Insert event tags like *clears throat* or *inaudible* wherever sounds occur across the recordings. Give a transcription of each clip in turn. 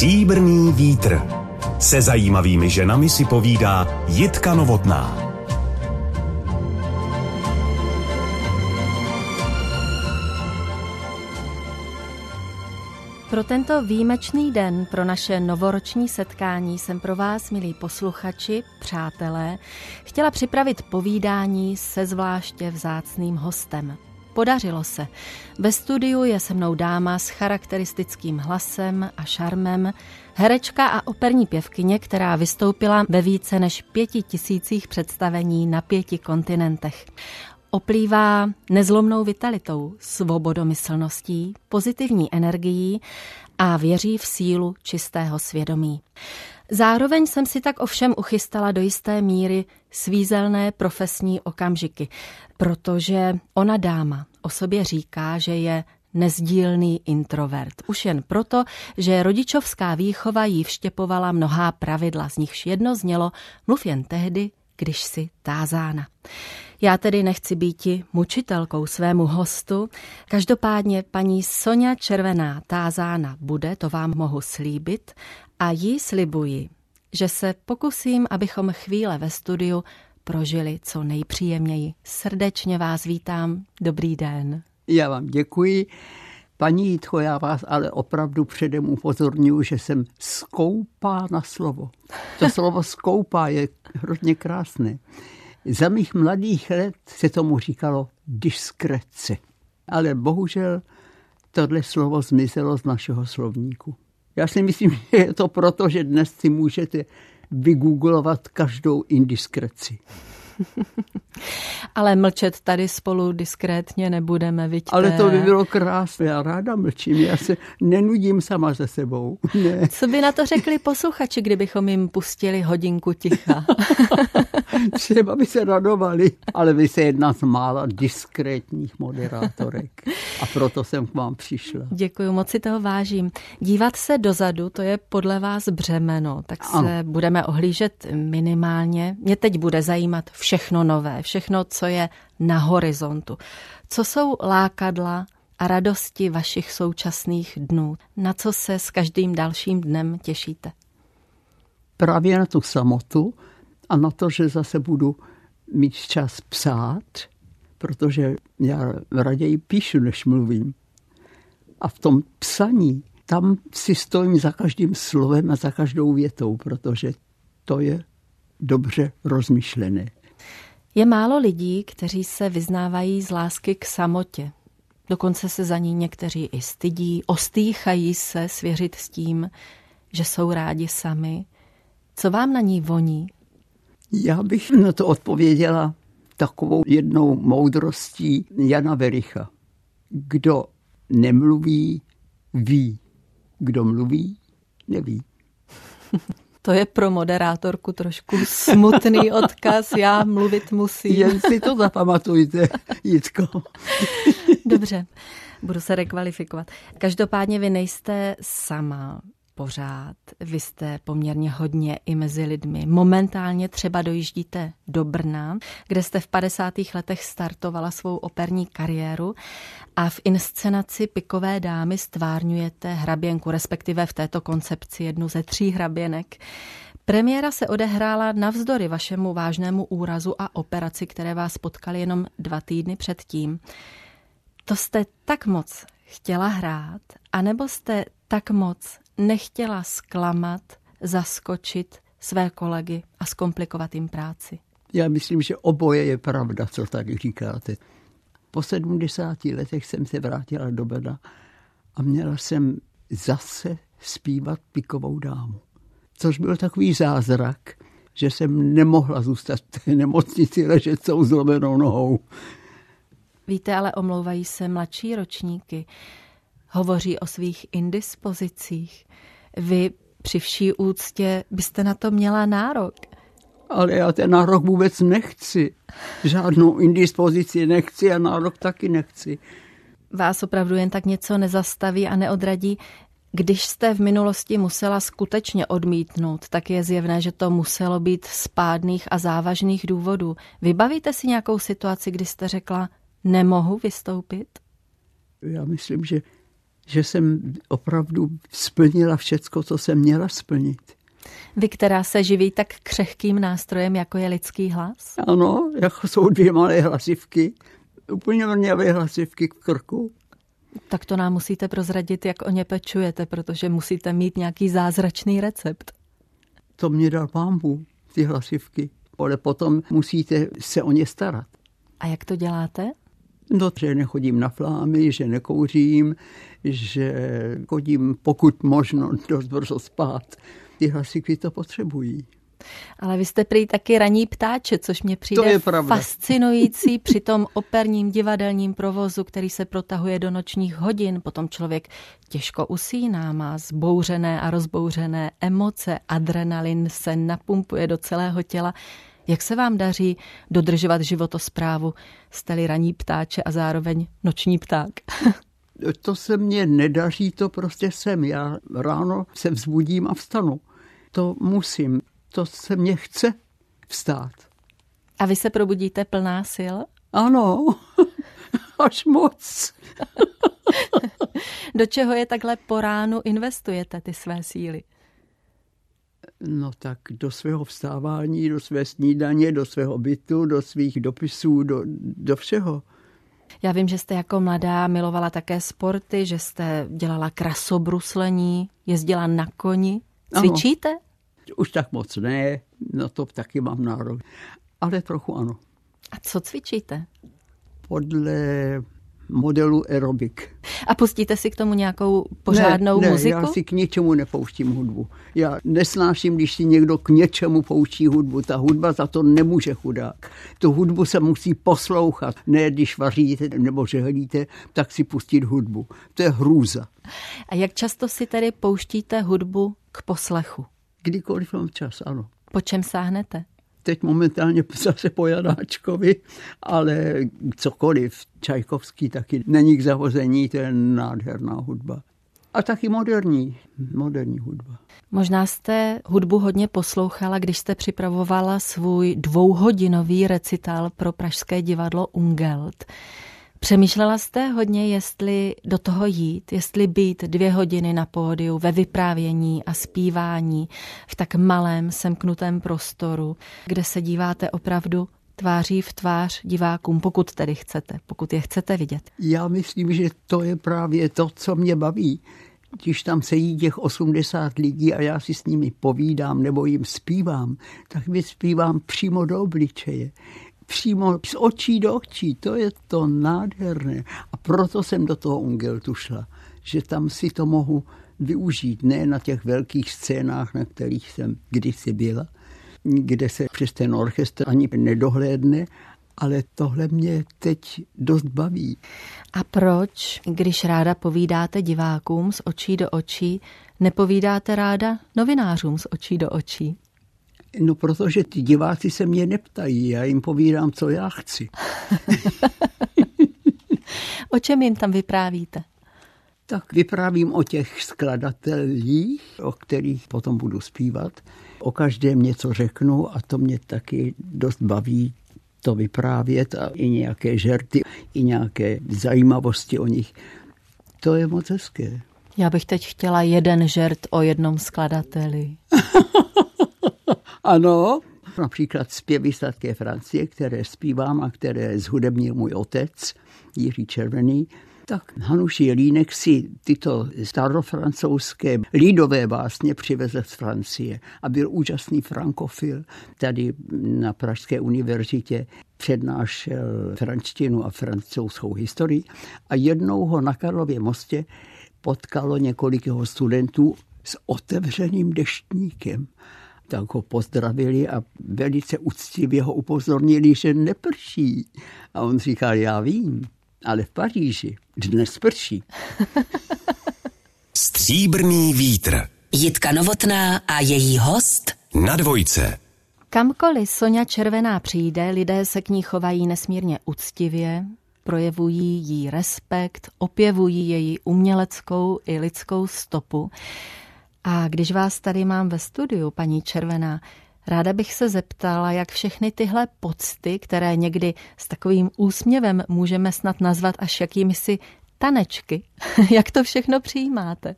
Stříbrný vítr. Se zajímavými ženami si povídá Jitka Novotná. Pro tento výjimečný den, pro naše novoroční setkání jsem pro vás, milí posluchači, přátelé, chtěla připravit povídání se zvláště vzácným hostem. Podařilo se. Ve studiu je se mnou dáma s charakteristickým hlasem a šarmem, herečka a operní pěvkyně, která vystoupila ve více než pěti tisících představení na pěti kontinentech. Oplývá nezlomnou vitalitou, svobodomyslností, pozitivní energií a věří v sílu čistého svědomí. Zároveň jsem si tak ovšem uchystala do jisté míry svízelné profesní okamžiky, protože ona dáma o sobě říká, že je nezdílný introvert. Už jen proto, že rodičovská výchova jí vštěpovala mnohá pravidla, z nichž jedno znělo mluv jen tehdy, když si tázána. Já tedy nechci být mučitelkou svému hostu. Každopádně paní Sonja Červená tázána bude, to vám mohu slíbit, a jí slibuji, že se pokusím, abychom chvíle ve studiu prožili co nejpříjemněji. Srdečně vás vítám. Dobrý den. Já vám děkuji. Paní Jitko, já vás ale opravdu předem upozorňuji, že jsem skoupá na slovo. To *laughs* slovo skoupá je hrozně krásné. Za mých mladých let se tomu říkalo diskrece. Ale bohužel tohle slovo zmizelo z našeho slovníku. Já si myslím, *laughs* že je to proto, že dnes si můžete vygooglovat každou indiskreci. *laughs* Ale mlčet tady spolu diskrétně nebudeme, vidíte. Ale to by bylo krásné, já ráda mlčím, já se nenudím sama ze sebou. *laughs* Ne. Co by na to řekli posluchači, kdybychom jim pustili hodinku ticha? *laughs* Třeba by se radovali, ale vy se jedna z mála diskrétních moderátorek a proto jsem k vám přišla. Děkuji, moc si toho vážím. Dívat se dozadu, to je podle vás břemeno, tak se ano. budeme ohlížet minimálně. Mě teď bude zajímat všechno nové, všechno, co je na horizontu. Co jsou lákadla a radosti vašich současných dnů? Na co se s každým dalším dnem těšíte? Právě na tu samotu a na to, že zase budu mít čas psát, protože já raději píšu, než mluvím. A v tom psaní, tam si stojím za každým slovem a za každou větou, protože to je dobře rozmyšlené. Je málo lidí, kteří se vyznávají z lásky k samotě. Dokonce se za ní někteří i stydí, ostýchají se svěřit s tím, že jsou rádi sami. Co vám na ní voní? Já bych na to odpověděla takovou jednou moudrostí Jana Vericha. Kdo nemluví, ví. Kdo mluví, neví. *laughs* To je pro moderátorku trošku smutný *laughs* odkaz, já mluvit musím. Jen si to zapamatujte, Jitko. Dobře, budu se rekvalifikovat. Každopádně vy nejste sama pořád. Vy jste poměrně hodně i mezi lidmi. Momentálně třeba dojíždíte do Brna, kde jste v 50. letech startovala svou operní kariéru a v inscenaci Pikové dámy stvárňujete hraběnku, respektive v této koncepci jednu ze tří hraběnek. Premiéra se odehrála navzdory vašemu vážnému úrazu a operaci, které vás potkaly jenom dva týdny předtím. To jste tak moc chtěla hrát, anebo jste tak moc nechtěla zklamat, zaskočit své kolegy a zkomplikovat jim práci? Já myslím, že oboje je pravda, co tady říkáte. Po 70 letech jsem se vrátila do Beda a měla jsem zase zpívat pikovou dámu. Což byl takový zázrak, že jsem nemohla zůstat v té nemocnici ležet celou zlomenou nohou. Víte, ale omlouvají se mladší ročníky. Hovoří o svých indispozicích. Vy při vší úctě byste na to měla nárok. Ale já ten nárok vůbec nechci. Žádnou indispozici nechci a nárok taky nechci. Vás opravdu jen tak něco nezastaví a neodradí. Když jste v minulosti musela skutečně odmítnout, tak je zjevné, že to muselo být z pádných a závažných důvodů. Vybavíte si nějakou situaci, kdy jste řekla, nemohu vystoupit? Já myslím, že že jsem opravdu splnila všecko, co jsem měla splnit. Vy, která se živí tak křehkým nástrojem, jako je lidský hlas? Ano, jako jsou dvě malé hlasivky, úplně vrňavé hlasivky k krku. Tak to nám musíte prozradit, jak o ně pečujete, protože musíte mít nějaký zázračný recept. To mě dal pámbu, ty hlasivky. Ale potom musíte se o ně starat. A jak to děláte? No, že nechodím na flámy, že nekouřím, že chodím pokud možno dost brzo spát. Ty hlasivky to potřebují. Ale vy jste prý taky raní ptáče, což mě přijde to je pravda. fascinující *laughs* při tom operním divadelním provozu, který se protahuje do nočních hodin. Potom člověk těžko usíná, má zbouřené a rozbouřené emoce, adrenalin se napumpuje do celého těla. Jak se vám daří dodržovat životosprávu? Jste-li raní ptáče a zároveň noční pták? *laughs* to se mně nedaří, to prostě jsem. Já ráno se vzbudím a vstanu. To musím to se mně chce vstát. A vy se probudíte plná sil? Ano, *laughs* až moc. *laughs* do čeho je takhle po ránu investujete ty své síly? No tak do svého vstávání, do své snídaně, do svého bytu, do svých dopisů, do, do všeho. Já vím, že jste jako mladá milovala také sporty, že jste dělala krasobruslení, jezdila na koni. Cvičíte? Ano. Už tak moc ne, no to taky mám nárok. Ale trochu ano. A co cvičíte? Podle modelu aerobik. A pustíte si k tomu nějakou pořádnou ne, ne, muziku? já si k něčemu nepouštím hudbu. Já nesnáším, když si někdo k něčemu pouští hudbu. Ta hudba za to nemůže chudák. Tu hudbu se musí poslouchat. Ne, když vaříte nebo žehlíte, tak si pustit hudbu. To je hrůza. A jak často si tedy pouštíte hudbu k poslechu? Kdykoliv mám čas, ano. Po čem sáhnete? Teď momentálně zase po Janáčkovi, ale cokoliv. Čajkovský taky není k zahození, to je nádherná hudba. A taky moderní, moderní hudba. Možná jste hudbu hodně poslouchala, když jste připravovala svůj dvouhodinový recital pro Pražské divadlo Ungelt. Přemýšlela jste hodně, jestli do toho jít, jestli být dvě hodiny na pódiu ve vyprávění a zpívání v tak malém semknutém prostoru, kde se díváte opravdu tváří v tvář divákům, pokud tedy chcete, pokud je chcete vidět. Já myslím, že to je právě to, co mě baví. Když tam sedí těch 80 lidí a já si s nimi povídám nebo jim zpívám, tak mi zpívám přímo do obličeje přímo z očí do očí. To je to nádherné. A proto jsem do toho Ungeltu šla, že tam si to mohu využít, ne na těch velkých scénách, na kterých jsem kdysi byla, kde se přes ten orchestr ani nedohlédne, ale tohle mě teď dost baví. A proč, když ráda povídáte divákům z očí do očí, nepovídáte ráda novinářům z očí do očí? No, protože ty diváci se mě neptají, já jim povídám, co já chci. *laughs* o čem jim tam vyprávíte? Tak vyprávím o těch skladatelích, o kterých potom budu zpívat. O každém něco řeknu a to mě taky dost baví to vyprávět a i nějaké žerty, i nějaké zajímavosti o nich. To je moc hezké. Já bych teď chtěla jeden žert o jednom skladateli. *laughs* Ano, například zpěvy sladké Francie, které zpívám a které zhudebnil můj otec, Jiří Červený, tak. Hanuš Jelínek si tyto starofrancouzské lídové básně přivezl z Francie a byl úžasný frankofil. Tady na Pražské univerzitě přednášel frančtinu a francouzskou historii a jednou ho na Karlově mostě potkalo několik jeho studentů s otevřeným deštníkem tak ho pozdravili a velice úctivě ho upozornili, že neprší. A on říkal, já vím, ale v Paříži dnes prší. *laughs* Stříbrný vítr. Jitka Novotná a její host na dvojce. Kamkoliv Sonja Červená přijde, lidé se k ní chovají nesmírně úctivě, projevují jí respekt, opěvují její uměleckou i lidskou stopu. A když vás tady mám ve studiu, paní Červená, ráda bych se zeptala, jak všechny tyhle pocty, které někdy s takovým úsměvem můžeme snad nazvat až jakými si tanečky. *laughs* Jak to všechno přijímáte?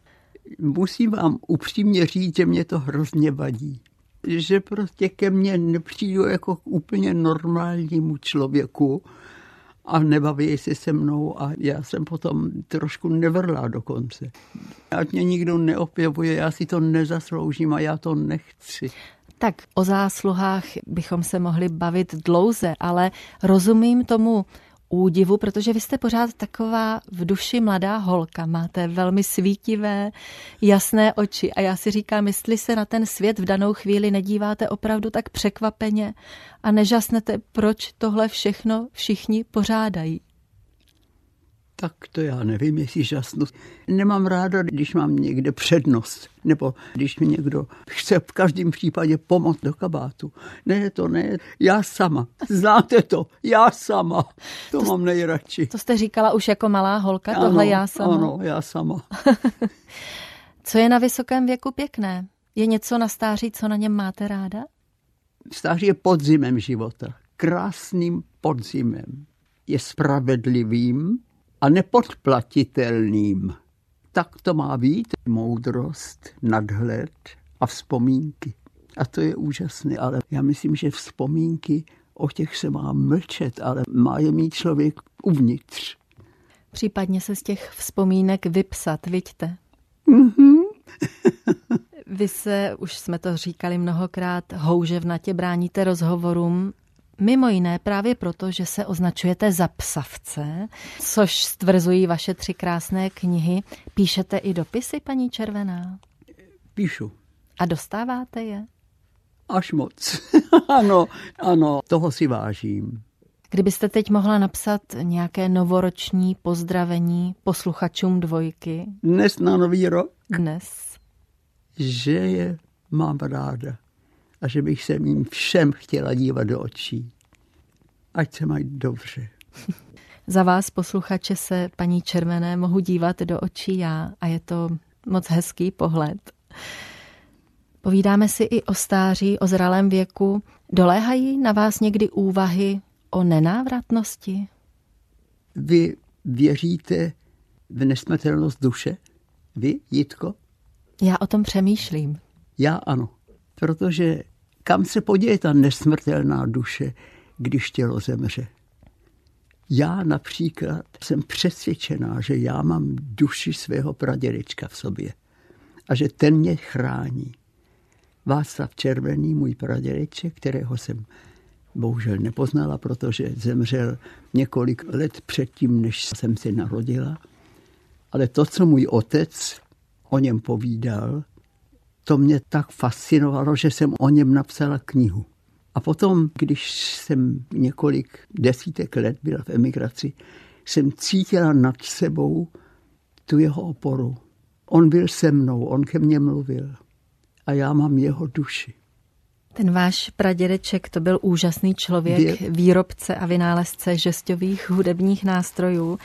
Musím vám upřímně říct, že mě to hrozně vadí. Že prostě ke mně nepřijdu jako k úplně normálnímu člověku a nebaví se se mnou a já jsem potom trošku nevrlá dokonce. Ať mě nikdo neopěvuje, já si to nezasloužím a já to nechci. Tak o zásluhách bychom se mohli bavit dlouze, ale rozumím tomu údivu, protože vy jste pořád taková v duši mladá holka. Máte velmi svítivé, jasné oči a já si říkám, jestli se na ten svět v danou chvíli nedíváte opravdu tak překvapeně a nežasnete, proč tohle všechno všichni pořádají. Tak to já nevím, jestli žasnu. Nemám ráda, když mám někde přednost, nebo když mi někdo chce v každém případě pomoct do kabátu. Ne, to ne, já sama. Znáte to, já sama. To, to mám nejradši. To jste říkala už jako malá holka, ano, tohle já sama. Ano, já sama. *laughs* co je na vysokém věku pěkné? Je něco na stáří, co na něm máte ráda? Stáří je podzimem života. Krásným podzimem. Je spravedlivým, a nepodplatitelným. Tak to má být moudrost, nadhled a vzpomínky. A to je úžasné, ale já myslím, že vzpomínky, o těch se má mlčet, ale má je mít člověk uvnitř. Případně se z těch vzpomínek vypsat, vidíte? Mm-hmm. *laughs* Vy se, už jsme to říkali mnohokrát, houževnatě bráníte rozhovorům Mimo jiné právě proto, že se označujete za psavce, což stvrzují vaše tři krásné knihy. Píšete i dopisy, paní Červená? Píšu. A dostáváte je? Až moc. *laughs* ano, ano, toho si vážím. Kdybyste teď mohla napsat nějaké novoroční pozdravení posluchačům dvojky? Dnes na nový rok? Dnes. Že je mám ráda a že bych se jim všem chtěla dívat do očí. Ať se mají dobře. Za vás, posluchače, se paní Červené mohu dívat do očí já a je to moc hezký pohled. Povídáme si i o stáří, o zralém věku. Doléhají na vás někdy úvahy o nenávratnosti? Vy věříte v nesmrtelnost duše? Vy, Jitko? Já o tom přemýšlím. Já ano, protože kam se poděje ta nesmrtelná duše, když tělo zemře. Já například jsem přesvědčená, že já mám duši svého pradědečka v sobě a že ten mě chrání. Václav Červený, můj pradědeček, kterého jsem bohužel nepoznala, protože zemřel několik let předtím, než jsem se narodila. Ale to, co můj otec o něm povídal, to mě tak fascinovalo, že jsem o něm napsala knihu. A potom, když jsem několik desítek let byla v emigraci, jsem cítila nad sebou tu jeho oporu. On byl se mnou, on ke mně mluvil a já mám jeho duši. Ten váš pradědeček to byl úžasný člověk, výrobce a vynálezce žestových hudebních nástrojů,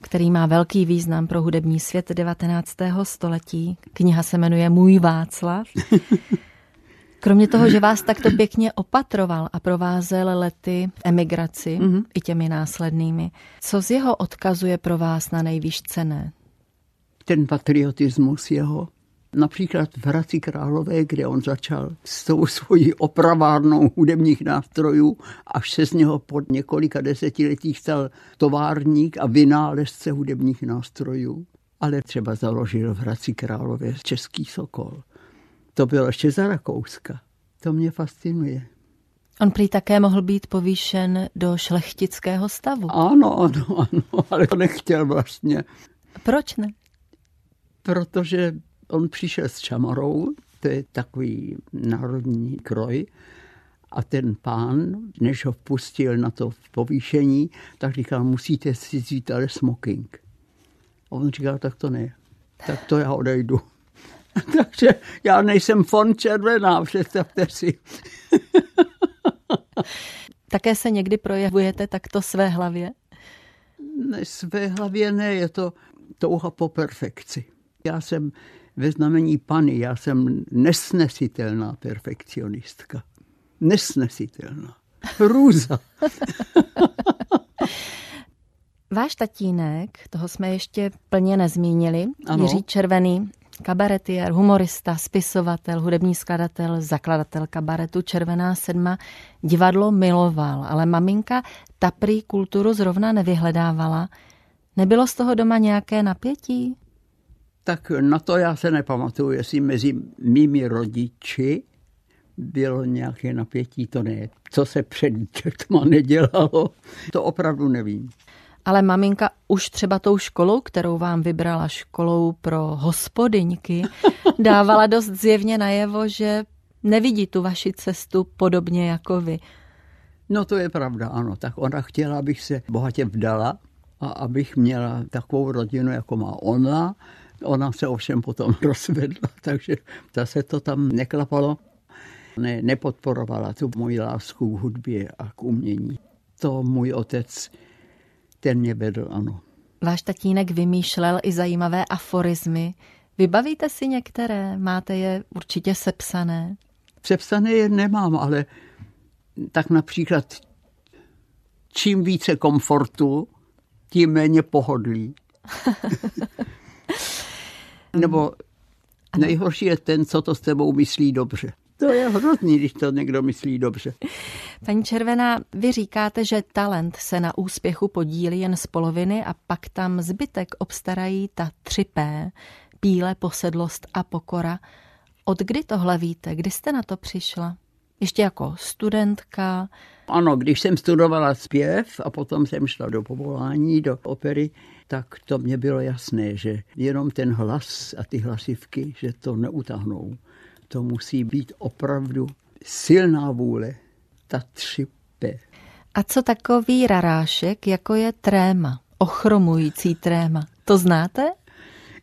který má velký význam pro hudební svět 19. století. Kniha se jmenuje Můj Václav. *laughs* Kromě toho, že vás takto pěkně opatroval a provázel lety emigraci mm-hmm. i těmi následnými, co z jeho odkazuje pro vás na nejvýš cené? Ten patriotismus jeho, Například v Hradci Králové, kde on začal s tou svojí opravárnou hudebních nástrojů, až se z něho pod několika desetiletích stal továrník a vynálezce hudebních nástrojů. Ale třeba založil v Hradci Králové Český Sokol. To bylo ještě za Rakouska. To mě fascinuje. On prý také mohl být povýšen do šlechtického stavu. Ano, ano, ano, ale to nechtěl vlastně. Proč ne? Protože on přišel s čamorou, to je takový národní kroj, a ten pán, než ho vpustil na to povýšení, tak říkal, musíte si vzít ale smoking. A on říkal, tak to ne, tak to já odejdu. *laughs* Takže já nejsem fond červená, představte si. *laughs* Také se někdy projevujete takto své hlavě? Ne, své hlavě ne, je to touha po perfekci. Já jsem ve znamení Pany, já jsem nesnesitelná perfekcionistka. Nesnesitelná. Hrůza. *laughs* Váš tatínek, toho jsme ještě plně nezmínili, Ano. Jiří Červený, kabaretier, humorista, spisovatel, hudební skladatel, zakladatel kabaretu Červená sedma, divadlo miloval, ale maminka ta prý kulturu zrovna nevyhledávala. Nebylo z toho doma nějaké napětí? Tak na to já se nepamatuju, jestli mezi mými rodiči bylo nějaké napětí, to ne. Co se před dětma nedělalo, to opravdu nevím. Ale maminka už třeba tou školou, kterou vám vybrala školou pro hospodyňky, *laughs* dávala dost zjevně najevo, že nevidí tu vaši cestu podobně jako vy. No to je pravda, ano. Tak ona chtěla, abych se bohatě vdala a abych měla takovou rodinu, jako má ona. Ona se ovšem potom *laughs* rozvedla, takže zase to tam neklapalo. Ne, nepodporovala tu moji lásku k hudbě a k umění. To můj otec, ten mě vedl, ano. Váš tatínek vymýšlel i zajímavé aforizmy. Vybavíte si některé? Máte je určitě sepsané? Přepsané je nemám, ale tak například čím více komfortu, tím méně pohodlí. *laughs* Nebo nejhorší je ten, co to s tebou myslí dobře. To je hrozný, když to někdo myslí dobře. Paní Červená, vy říkáte, že talent se na úspěchu podílí jen z poloviny a pak tam zbytek obstarají ta 3P, píle, posedlost a pokora. Od kdy tohle víte? Kdy jste na to přišla? Ještě jako studentka? Ano, když jsem studovala zpěv a potom jsem šla do povolání, do opery, tak to mě bylo jasné, že jenom ten hlas a ty hlasivky, že to neutáhnou. To musí být opravdu silná vůle, ta 3P. A co takový rarášek, jako je tréma, ochromující tréma? To znáte?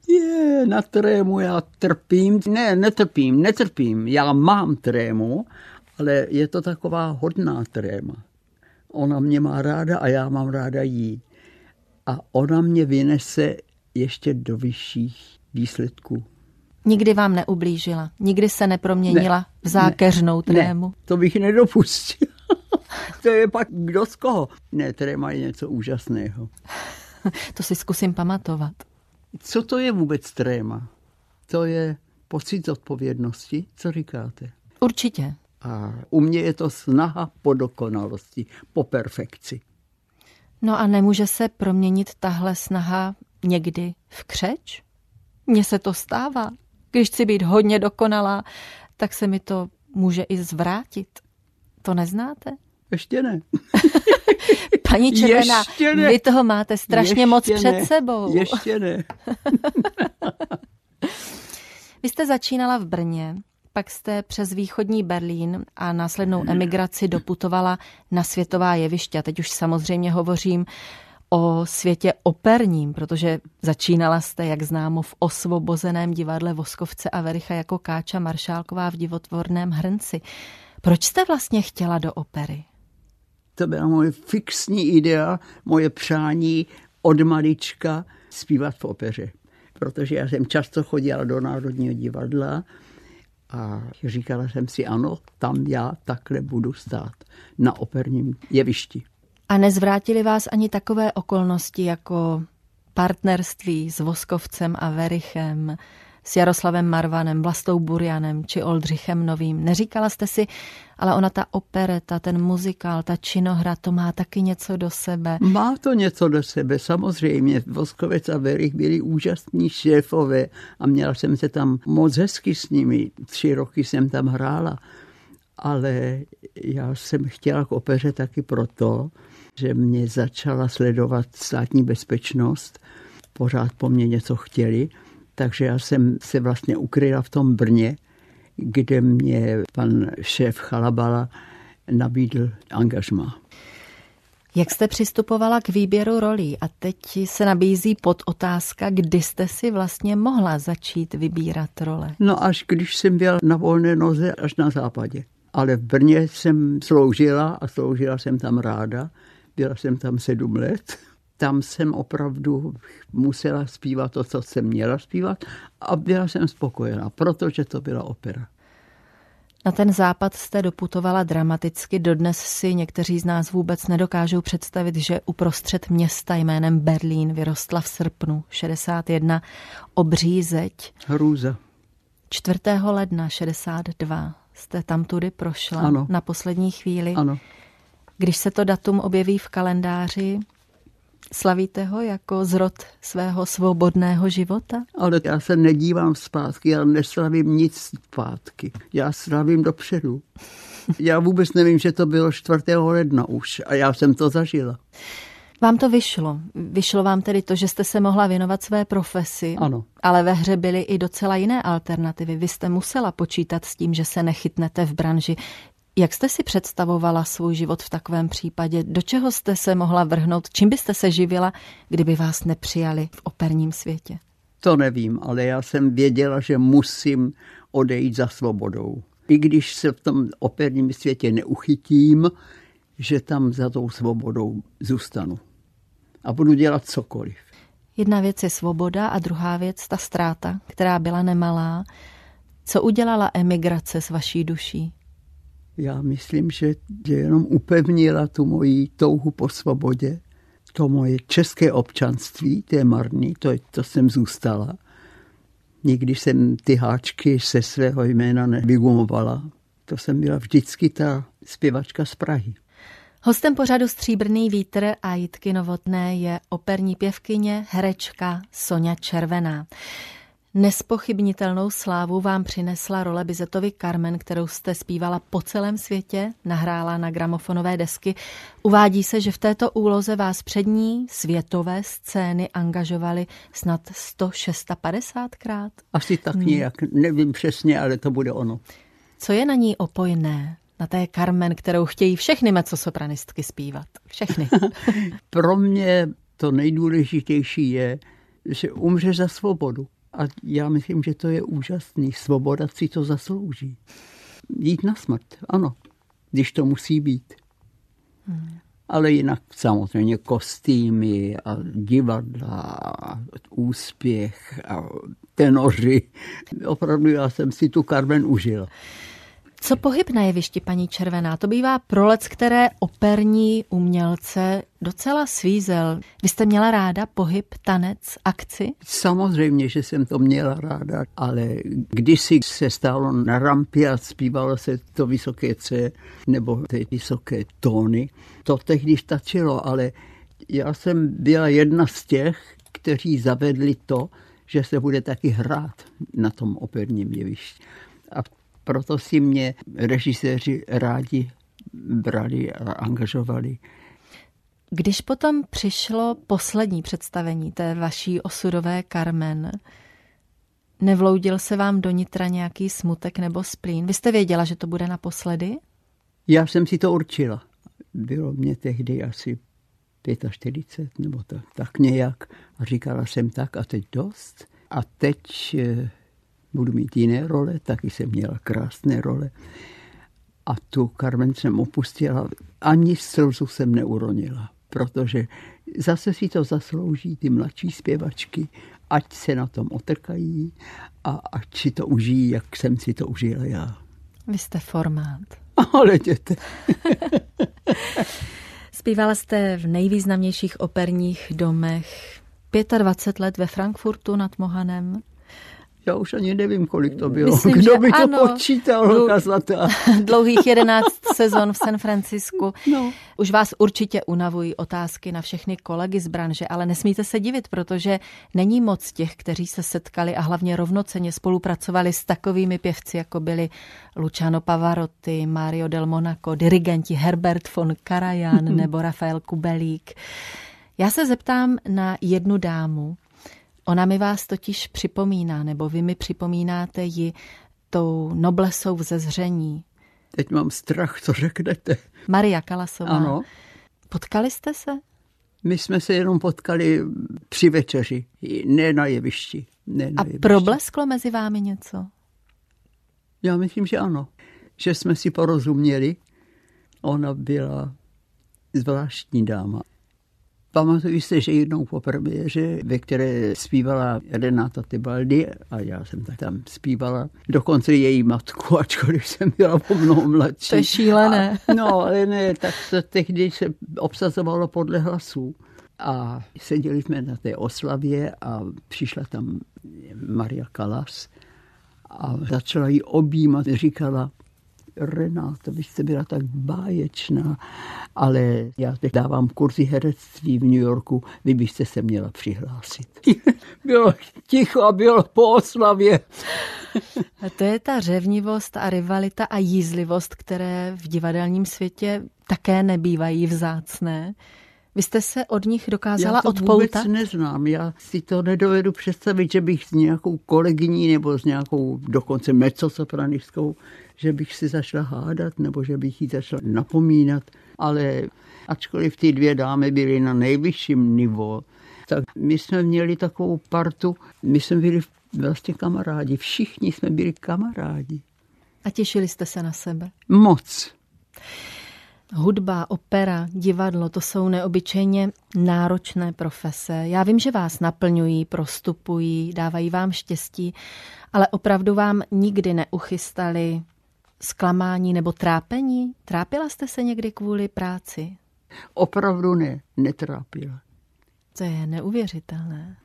Je, na trému já trpím. Ne, netrpím, netrpím. Já mám trému, ale je to taková hodná tréma. Ona mě má ráda a já mám ráda jí. A ona mě vynese ještě do vyšších výsledků. Nikdy vám neublížila, nikdy se neproměnila Ne, v zákeřnou ne, trému. Ne, to bych nedopustil. *laughs* to je pak kdo z koho. Ne, tréma je něco úžasného. To si zkusím pamatovat. Co to je vůbec tréma? To je pocit odpovědnosti, co říkáte? Určitě. A u mě je to snaha po dokonalosti, po perfekci. No a nemůže se proměnit tahle snaha někdy v křeč? Mně se to stává. Když chci být hodně dokonalá, tak se mi to může i zvrátit. To neznáte? Ještě ne. *laughs* Paní Červená, Ještě ne. vy toho máte strašně Ještě moc ne. před sebou. Ještě ne. *laughs* Vy jste začínala v Brně, pak jste přes východní Berlín a následnou emigraci doputovala na světová jeviště. Teď už samozřejmě hovořím o světě operním, protože začínala jste, jak známo, v osvobozeném divadle Voskovce a Vericha jako Káča Maršálková v divotvorném hrnci. Proč jste vlastně chtěla do opery? To byla moje fixní idea, moje přání od malička zpívat v opeře. Protože já jsem často chodila do Národního divadla a říkala jsem si, ano, tam já takhle budu stát na operním jevišti. A nezvrátili vás ani takové okolnosti jako partnerství s Voskovcem a Verichem, s Jaroslavem Marvanem, Vlastou Burjanem či Oldřichem Novým. Neříkala jste si, ale ona ta opereta, ten muzikál, ta činohra, to má taky něco do sebe. Má to něco do sebe, samozřejmě. Voskovec a Verich byli úžasní šéfové a měla jsem se tam moc hezky s nimi. Tři roky jsem tam hrála. Ale já jsem chtěla k opeře taky proto, že mě začala sledovat státní bezpečnost. Pořád po mně něco chtěli. Takže já jsem se vlastně ukryla v tom Brně, kde mě pan šéf Chalabala nabídl angažma. Jak jste přistupovala k výběru rolí? A teď se nabízí pod otázka, kdy jste si vlastně mohla začít vybírat role. No až když jsem byla na volné noze až na západě. Ale v Brně jsem sloužila a sloužila jsem tam ráda. Byla jsem tam sedm let. Tam jsem opravdu musela zpívat to, co jsem měla zpívat a byla jsem spokojená, protože to byla opera. Na ten západ jste doputovala dramaticky, dodnes si někteří z nás vůbec nedokážou představit, že uprostřed města jménem Berlín vyrostla v srpnu 61 obří zeď. Hrůza. 4. ledna 62 jste tam tudy prošla ano. na poslední chvíli. Ano. Když se to datum objeví v kalendáři, slavíte ho jako zrod svého svobodného života? Ale já se nedívám zpátky, já neslavím nic zpátky. Já slavím dopředu. Já vůbec nevím, že to bylo 4. ledna už a já jsem to zažila. Vám to vyšlo. Vyšlo vám tedy to, že jste se mohla věnovat své profesi. Ano. Ale ve hře byly i docela jiné alternativy. Vy jste musela počítat s tím, že se nechytnete v branži. Jak jste si představovala svůj život v takovém případě? Do čeho jste se mohla vrhnout? Čím byste se živila, kdyby vás nepřijali v operním světě? To nevím, ale já jsem věděla, že musím odejít za svobodou. I když se v tom operním světě neuchytím, že tam za tou svobodou zůstanu. A budu dělat cokoliv. Jedna věc je svoboda a druhá věc ta ztráta, která byla nemalá. Co udělala emigrace s vaší duší? Já myslím, že, že jenom upevnila tu moji touhu po svobodě. To moje české občanství, to je marný, to, to jsem zůstala. Nikdy jsem ty háčky se svého jména nevygumovala. To jsem byla vždycky ta zpěvačka z Prahy. Hostem pořadu Stříbrný vítr a Jitky Novotné je operní pěvkyně, herečka Sonja Červená. Nespochybnitelnou slávu vám přinesla role Bizetovi Carmen, kterou jste zpívala po celém světě, nahrála na gramofonové desky. Uvádí se, že v této úloze vás přední světové scény angažovali snad 156krát. Asi tak nějak, nevím přesně, ale to bude ono. Co je na ní opojné? Na té Carmen, kterou chtějí všechny mezosopranistky zpívat. Všechny. *laughs* Pro mě to nejdůležitější je, že umře za svobodu. A já myslím, že to je úžasný. Svoboda si to zaslouží. Jít na smrt, ano, když to musí být. Hmm. Ale jinak samozřejmě kostýmy a divadla a úspěch a tenoři. Opravdu já jsem si tu Carmen užil. Co pohyb na jevišti, paní Červená? To bývá prolec, které operní umělce docela svízel. Vy jste měla ráda pohyb, tanec, akci? Samozřejmě, že jsem to měla ráda, ale kdysi se stálo na rampě a zpívalo se to vysoké C nebo ty vysoké tóny, to tehdy stačilo, ale já jsem byla jedna z těch, kteří zavedli to, že se bude taky hrát na tom operním jevišti. A proto si mě režiséři rádi brali a angažovali. Když potom přišlo poslední představení té vaší osudové Carmen, nevloudil se vám do nitra nějaký smutek nebo splín? Vy jste věděla, že to bude naposledy? Já jsem si to určila. Bylo mě tehdy asi 45 nebo tak, tak nějak. A říkala jsem tak a teď dost. A teď eh, budu mít jiné role, taky jsem měla krásné role. A tu Carmen jsem opustila, ani slzu jsem neuronila, protože zase si to zaslouží ty mladší zpěvačky, ať se na tom otrkají a ať si to užijí, jak jsem si to užila já. Vy jste formát. *laughs* Ale děte. *laughs* Zpívala jste v nejvýznamnějších operních domech 25 let ve Frankfurtu nad Mohanem, já už ani nevím, kolik to bylo. Myslím, Kdo by to ano, počítal, dlou, *laughs* Dlouhých jedenáct sezon v San Francisku. No. Už vás určitě unavují otázky na všechny kolegy z branže, ale nesmíte se divit, protože není moc těch, kteří se setkali a hlavně rovnoceně spolupracovali s takovými pěvci, jako byli Luciano Pavarotti, Mario del Monaco, dirigenti Herbert von Karajan *laughs* nebo Rafael Kubelík. Já se zeptám na jednu dámu, Ona mi vás totiž připomíná, nebo vy mi připomínáte ji tou noblesou vzezření. Teď mám strach, co řeknete. Maria Kalasová. Ano. Potkali jste se? My jsme se jenom potkali při večeři, ne na jevišti. Ne na A jevišti. problesklo mezi vámi něco? Já myslím, že ano. Že jsme si porozuměli. Ona byla zvláštní dáma. Pamatuju se, že jednou po premiéře, ve které zpívala Renata Tibaldi a já jsem tak tam zpívala, dokonce její matku, ačkoliv jsem byla po mnoho mladší. To je šílené. A, no, ale ne, tak to tehdy se obsazovalo podle hlasů. A seděli jsme na té oslavě a přišla tam Maria Kalas a začala jí objímat. Říkala, Renáta, vy jste byla tak báječná, ale já teď dávám kurzy herectví v New Yorku, vy byste se měla přihlásit. *laughs* bylo ticho a bylo po oslavě. A to je ta řevnivost a rivalita a jízlivost, které v divadelním světě také nebývají vzácné. Vy jste se od nich dokázala já to odpoutat? vůbec neznám. Já si to nedovedu představit, že bych s nějakou kolegyní nebo s nějakou dokonce mezzosopranistou, že bych si začala hádat nebo že bych ji začala napomínat. Ale ačkoliv ty dvě dámy byly na nejvyšším nivo, tak my jsme měli takovou partu, my jsme byli vlastně kamarádi, všichni jsme byli kamarádi. A těšili jste se na sebe? Moc. Hudba, opera, divadlo, to jsou neobyčejně náročné profese. Já vím, že vás naplňují, prostupují, dávají vám štěstí, ale opravdu vám nikdy neuchystali zklamání nebo trápení? Trápila jste se někdy kvůli práci? Opravdu ne, netrápila. To je neuvěřitelné.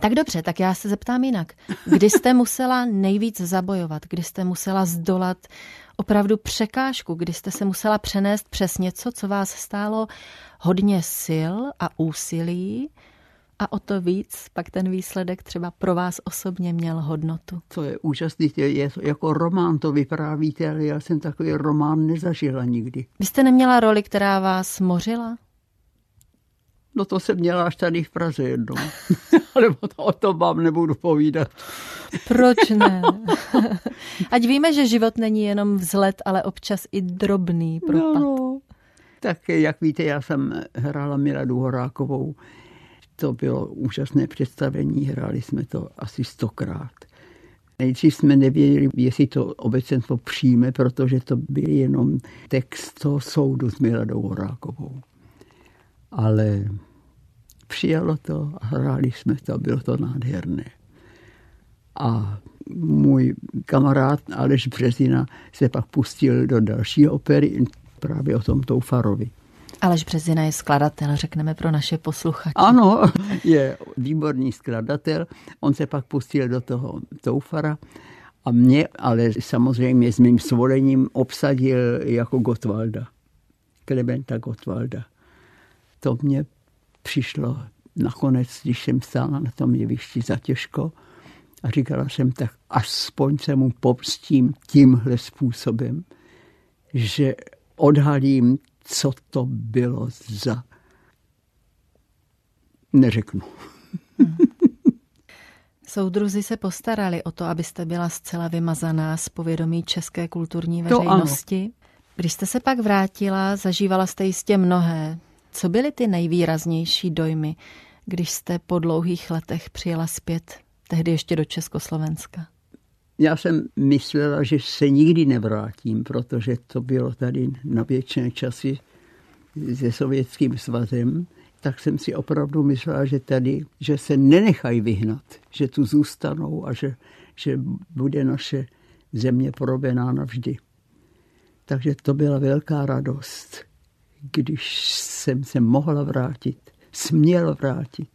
Tak dobře, tak já se zeptám jinak. Kdy jste musela nejvíc zabojovat? Kdy jste musela zdolat opravdu překážku? Kdy jste se musela přenést přes něco, co vás stálo hodně sil a úsilí? A o to víc pak ten výsledek třeba pro vás osobně měl hodnotu. To je úžasný, je to jako román to vyprávíte, ale já jsem takový román nezažila nikdy. Vy jste neměla roli, která vás mořila? No to jsem měla až tady v Praze jednou. *laughs* Ale o tom vám nebudu povídat. Proč ne? *laughs* Ať víme, že život není jenom vzlet, ale občas i drobný propad. No, tak jak víte, já jsem hrála Miladu Horákovou. To bylo úžasné představení, hráli jsme to asi stokrát. Nejdřív jsme nevěděli, jestli to obecenstvo přijme, protože to byl jenom text toho soudu s Miladou Horákovou. Ale přijalo to a hráli jsme to, bylo to nádherné. A můj kamarád Aleš Březina se pak pustil do další opery právě o tom Toufarovi. Aleš Březina je skladatel, řekneme pro naše posluchače. Ano, *laughs* je výborný skladatel. On se pak pustil do toho Toufara a mě, ale samozřejmě s mým svolením obsadil jako Gotwalda. Klementa Gotwalda. To mě přišlo nakonec, když jsem stála na tom jevišti za těžko a říkala jsem, tak aspoň se mu pomstím tímhle způsobem, že odhalím, co to bylo za... Neřeknu. *laughs* Soudruzi se postarali o to, abyste byla zcela vymazaná z povědomí české kulturní veřejnosti. Když jste se pak vrátila, zažívala jste jistě mnohé. Co byly ty nejvýraznější dojmy, když jste po dlouhých letech přijela zpět, tehdy ještě do Československa? Já jsem myslela, že se nikdy nevrátím, protože to bylo tady na věčné časy se Sovětským svazem, tak jsem si opravdu myslela, že tady, že se nenechají vyhnat, že tu zůstanou a že, že bude naše země porobená navždy. Takže to byla velká radost, když jsem se mohla vrátit, směla vrátit.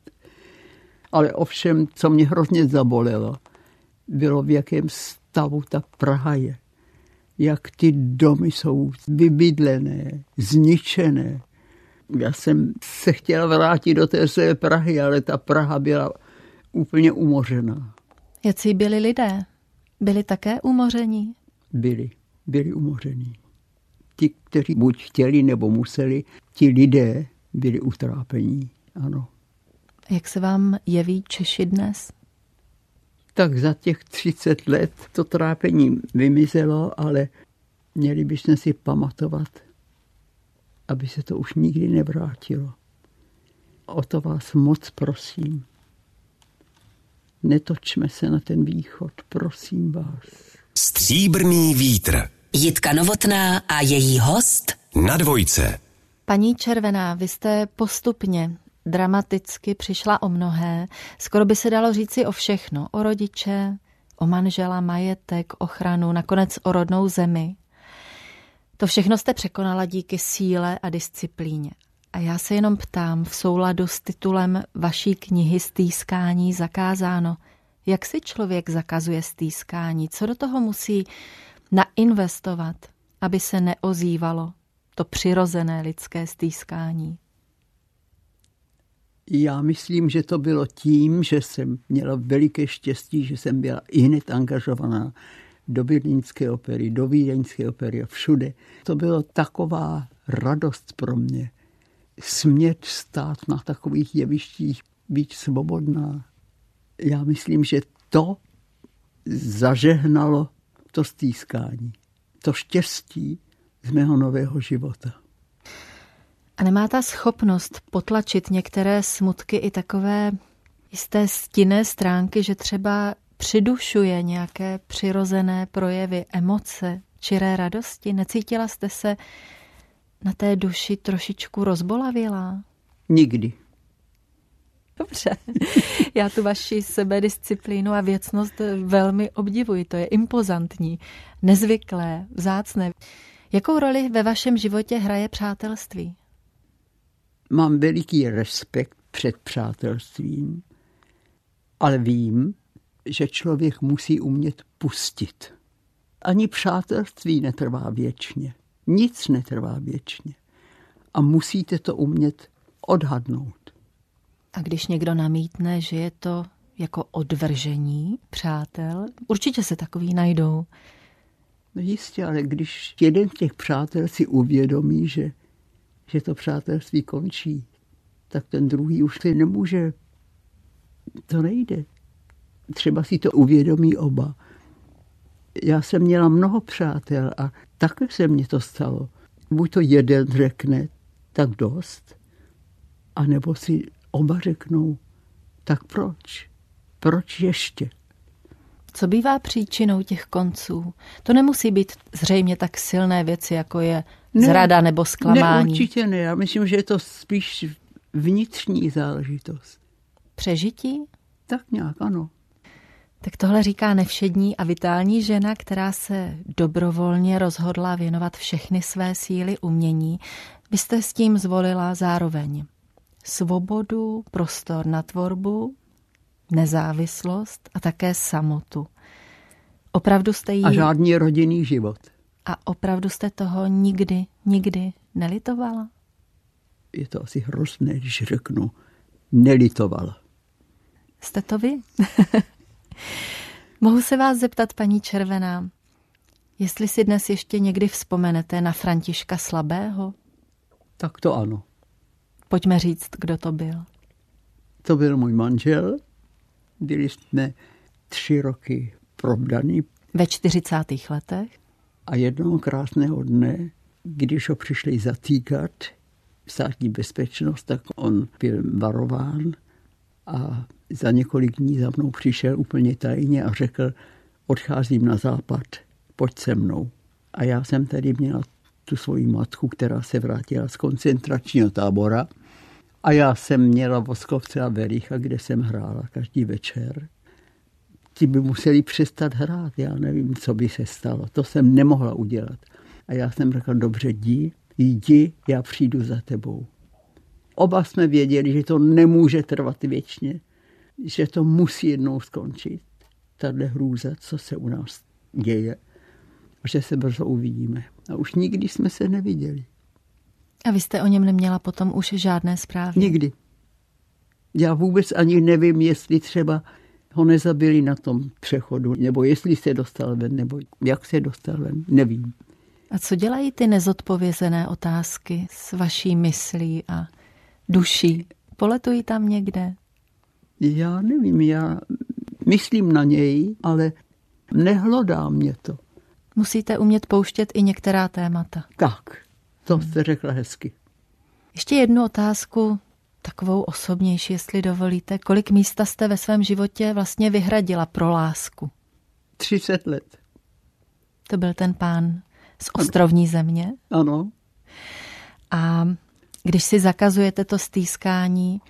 Ale ovšem, co mě hrozně zabolelo, bylo v jakém stavu ta Praha je. Jak ty domy jsou vybydlené, zničené. Já jsem se chtěla vrátit do té své Prahy, ale ta Praha byla úplně umořená. Jací byli lidé? Byli také umoření? Byli, byli umoření. Ti, kteří buď chtěli nebo museli, ti lidé byli utrápení, ano. Jak se vám jeví Češi dnes? Tak za těch 30 let to trápení vymizelo, ale měli bychom si pamatovat, aby se to už nikdy nevrátilo. O to vás moc prosím. Netočme se na ten východ, prosím vás. Stříbrný vítr. Jitka Novotná a její host na dvojce. Paní Červená, vy jste postupně dramaticky přišla o mnohé, skoro by se dalo říci o všechno, o rodiče, o manžela, majetek, ochranu, nakonec o rodnou zemi. To všechno jste překonala díky síle a disciplíně. A já se jenom ptám v souladu s titulem vaší knihy Stýskání zakázáno, jak si člověk zakazuje stýskání, co do toho musí nainvestovat, aby se neozývalo to přirozené lidské stýskání? Já myslím, že to bylo tím, že jsem měla veliké štěstí, že jsem byla i hned angažovaná do Berlínské opery, do Vídeňské opery a všude. To bylo taková radost pro mě. Smět stát na takových jevištích, být svobodná. Já myslím, že to zažehnalo to stýskání, to štěstí z mého nového života. A nemá ta schopnost potlačit některé smutky i takové jisté stinné stránky, že třeba přidušuje nějaké přirozené projevy, emoce, čiré radosti? Necítila jste se na té duši trošičku rozbolavělá? Nikdy. Dobře. Já tu vaši sebedisciplínu a věcnost velmi obdivuji. To je impozantní, nezvyklé, vzácné. Jakou roli ve vašem životě hraje přátelství? Mám veliký respekt před přátelstvím, ale vím, že člověk musí umět pustit. Ani přátelství netrvá věčně. Nic netrvá věčně. A musíte to umět odhadnout. A když někdo namítne, že je to jako odvržení přátel, určitě se takový najdou. No jistě, ale když jeden z těch přátel si uvědomí, že, že to přátelství končí, tak ten druhý už si nemůže. To nejde. Třeba si to uvědomí oba. Já jsem měla mnoho přátel a takhle se mně to stalo. Buď to jeden řekne, tak dost, anebo si oba řeknou, tak proč? Proč ještě? Co bývá příčinou těch konců? To nemusí být zřejmě tak silné věci, jako je ne, zrada nebo zklamání. Ne, určitě ne. Já myslím, že je to spíš vnitřní záležitost. Přežití? Tak nějak, ano. Tak tohle říká nevšední a vitální žena, která se dobrovolně rozhodla věnovat všechny své síly umění. Vy jste s tím zvolila zároveň svobodu, prostor na tvorbu, nezávislost a také samotu. Opravdu jste jí... A žádný rodinný život. A opravdu jste toho nikdy, nikdy nelitovala? Je to asi hrozné, když řeknu nelitovala. Jste to vy? *laughs* Mohu se vás zeptat, paní Červená, jestli si dnes ještě někdy vzpomenete na Františka Slabého? Tak to ano. Pojďme říct, kdo to byl. To byl můj manžel. Byli jsme tři roky probdaný. Ve 40. letech? A jednoho krásného dne, když ho přišli zatýkat, státní bezpečnost, tak on byl varován a za několik dní za mnou přišel úplně tajně a řekl, odcházím na západ, pojď se mnou. A já jsem tady měla tu svoji matku, která se vrátila z koncentračního tábora. A já jsem měla Voskovce a Vericha, kde jsem hrála každý večer. Ti by museli přestat hrát, já nevím, co by se stalo. To jsem nemohla udělat. A já jsem řekla, dobře, jdi, jdi, já přijdu za tebou. Oba jsme věděli, že to nemůže trvat věčně, že to musí jednou skončit. Tahle hrůza, co se u nás děje. A že se brzo uvidíme. A už nikdy jsme se neviděli. A vy jste o něm neměla potom už žádné zprávy? Nikdy. Já vůbec ani nevím, jestli třeba ho nezabili na tom přechodu, nebo jestli se dostal ven, nebo jak se dostal ven, nevím. A co dělají ty nezodpovězené otázky s vaší myslí a duší? Poletují tam někde? Já nevím, já myslím na něj, ale nehlodá mě to. Musíte umět pouštět i některá témata. Tak, to jste řekla hezky. Ještě jednu otázku, takovou osobnější, jestli dovolíte. Kolik místa jste ve svém životě vlastně vyhradila pro lásku? 30 let. To byl ten pán z ostrovní země? Ano. A když si zakazujete to stýskání,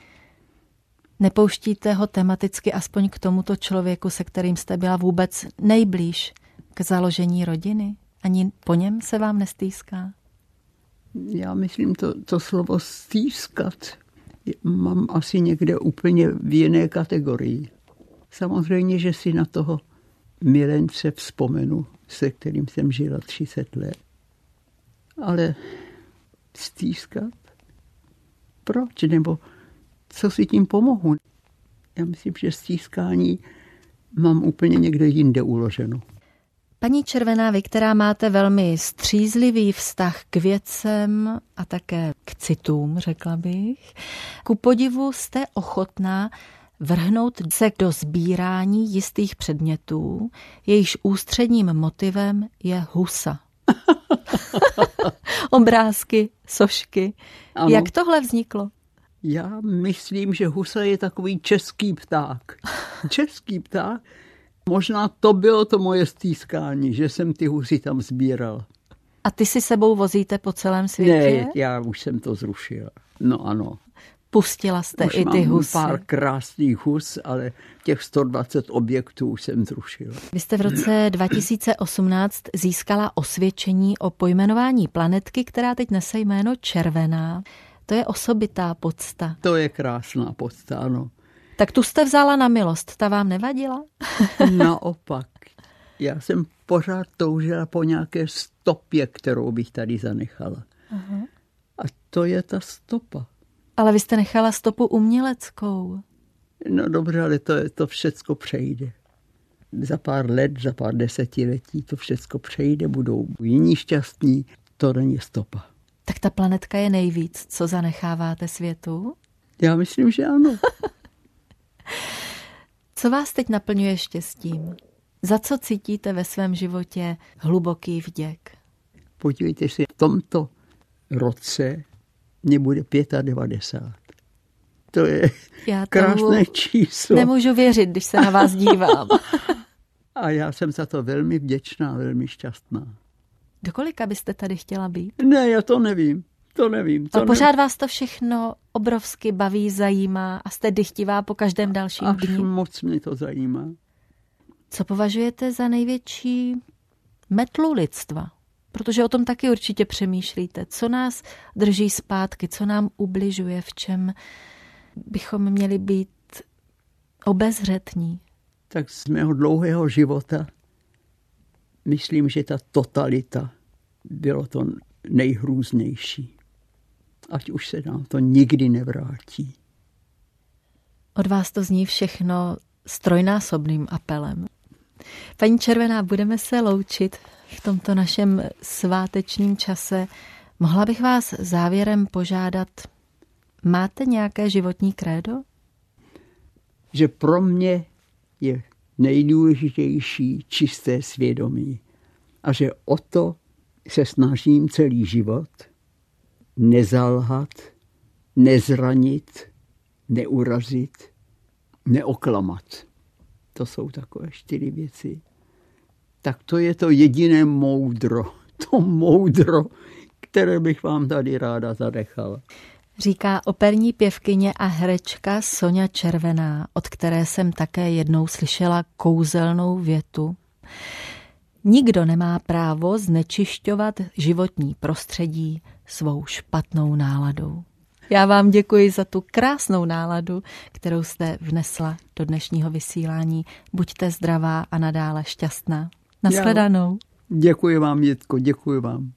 Nepouštíte ho tematicky aspoň k tomuto člověku, se kterým jste byla vůbec nejblíž k založení rodiny? Ani po něm se vám nestýská? Já myslím, to, to slovo stýskat mám asi někde úplně v jiné kategorii. Samozřejmě, že si na toho milence vzpomenu, se kterým jsem žila 30 let. Ale stýskat? Proč? Nebo co si tím pomohu? Já myslím, že stískání mám úplně někde jinde uloženo. Paní Červená, vy, která máte velmi střízlivý vztah k věcem a také k citům, řekla bych, ku podivu jste ochotná vrhnout se do sbírání jistých předmětů, jejichž ústředním motivem je husa. *laughs* Obrázky, sošky. Ano. Jak tohle vzniklo? Já myslím, že husa je takový český pták. *laughs* Český pták. Možná to bylo to moje stýskání, že jsem ty husy tam sbíral. A ty si sebou vozíte po celém světě? Ne, já už jsem to zrušil. No ano. Pustila jste už i ty husy. pár krásných hus, ale těch 120 objektů už jsem zrušil. Vy jste v roce *clears throat* 2018 získala osvědčení o pojmenování planetky, která teď nese jméno Červená. To je osobitá podsta. To je krásná podsta, ano. Tak tu jste vzala na milost, ta vám nevadila? *laughs* Naopak. Já jsem pořád toužila po nějaké stopě, kterou bych tady zanechala. Uh-huh. A to je ta stopa. Ale vy jste nechala stopu uměleckou. No dobře, ale to, to všecko přejde. Za pár let, za pár desetiletí to všecko přejde, budou jiní šťastní. To není stopa. Tak ta planetka je nejvíc, co zanecháváte světu? Já myslím, že ano. *laughs* co vás teď naplňuje štěstím? Za co cítíte ve svém životě hluboký vděk? Podívejte si, v tomto roce mě bude 95. To je já krásné číslo. Nemůžu věřit, když se na vás dívám. *laughs* A já jsem za to velmi vděčná, velmi šťastná. Do kolika byste tady chtěla být? Ne, já to nevím. To nevím. To Ale pořád nevím. vás to všechno obrovsky baví, zajímá a jste dychtivá po každém dalším Až dní? moc mě to zajímá. Co považujete za největší metlu lidstva? Protože o tom taky určitě přemýšlíte. Co nás drží zpátky, co nám ubližuje, v čem bychom měli být obezřetní? Tak z mého dlouhého života myslím, že ta totalita bylo to nejhrůznější. Ať už se nám to nikdy nevrátí. Od vás to zní všechno strojnásobným apelem. Paní Červená, budeme se loučit v tomto našem svátečním čase. Mohla bych vás závěrem požádat, máte nějaké životní krédo? Že pro mě je nejdůležitější čisté svědomí a že o to se snažím celý život nezalhat, nezranit, neurazit, neoklamat. To jsou takové čtyři věci. Tak to je to jediné moudro, *laughs* to moudro, které bych vám tady ráda zanechala. Říká operní pěvkyně a herečka Sonja Červená, od které jsem také jednou slyšela kouzelnou větu. Nikdo nemá právo znečišťovat životní prostředí svou špatnou náladou. Já vám děkuji za tu krásnou náladu, kterou jste vnesla do dnešního vysílání. Buďte zdravá a nadále šťastná. Nasledanou. Děkuji vám, Jitko, děkuji vám.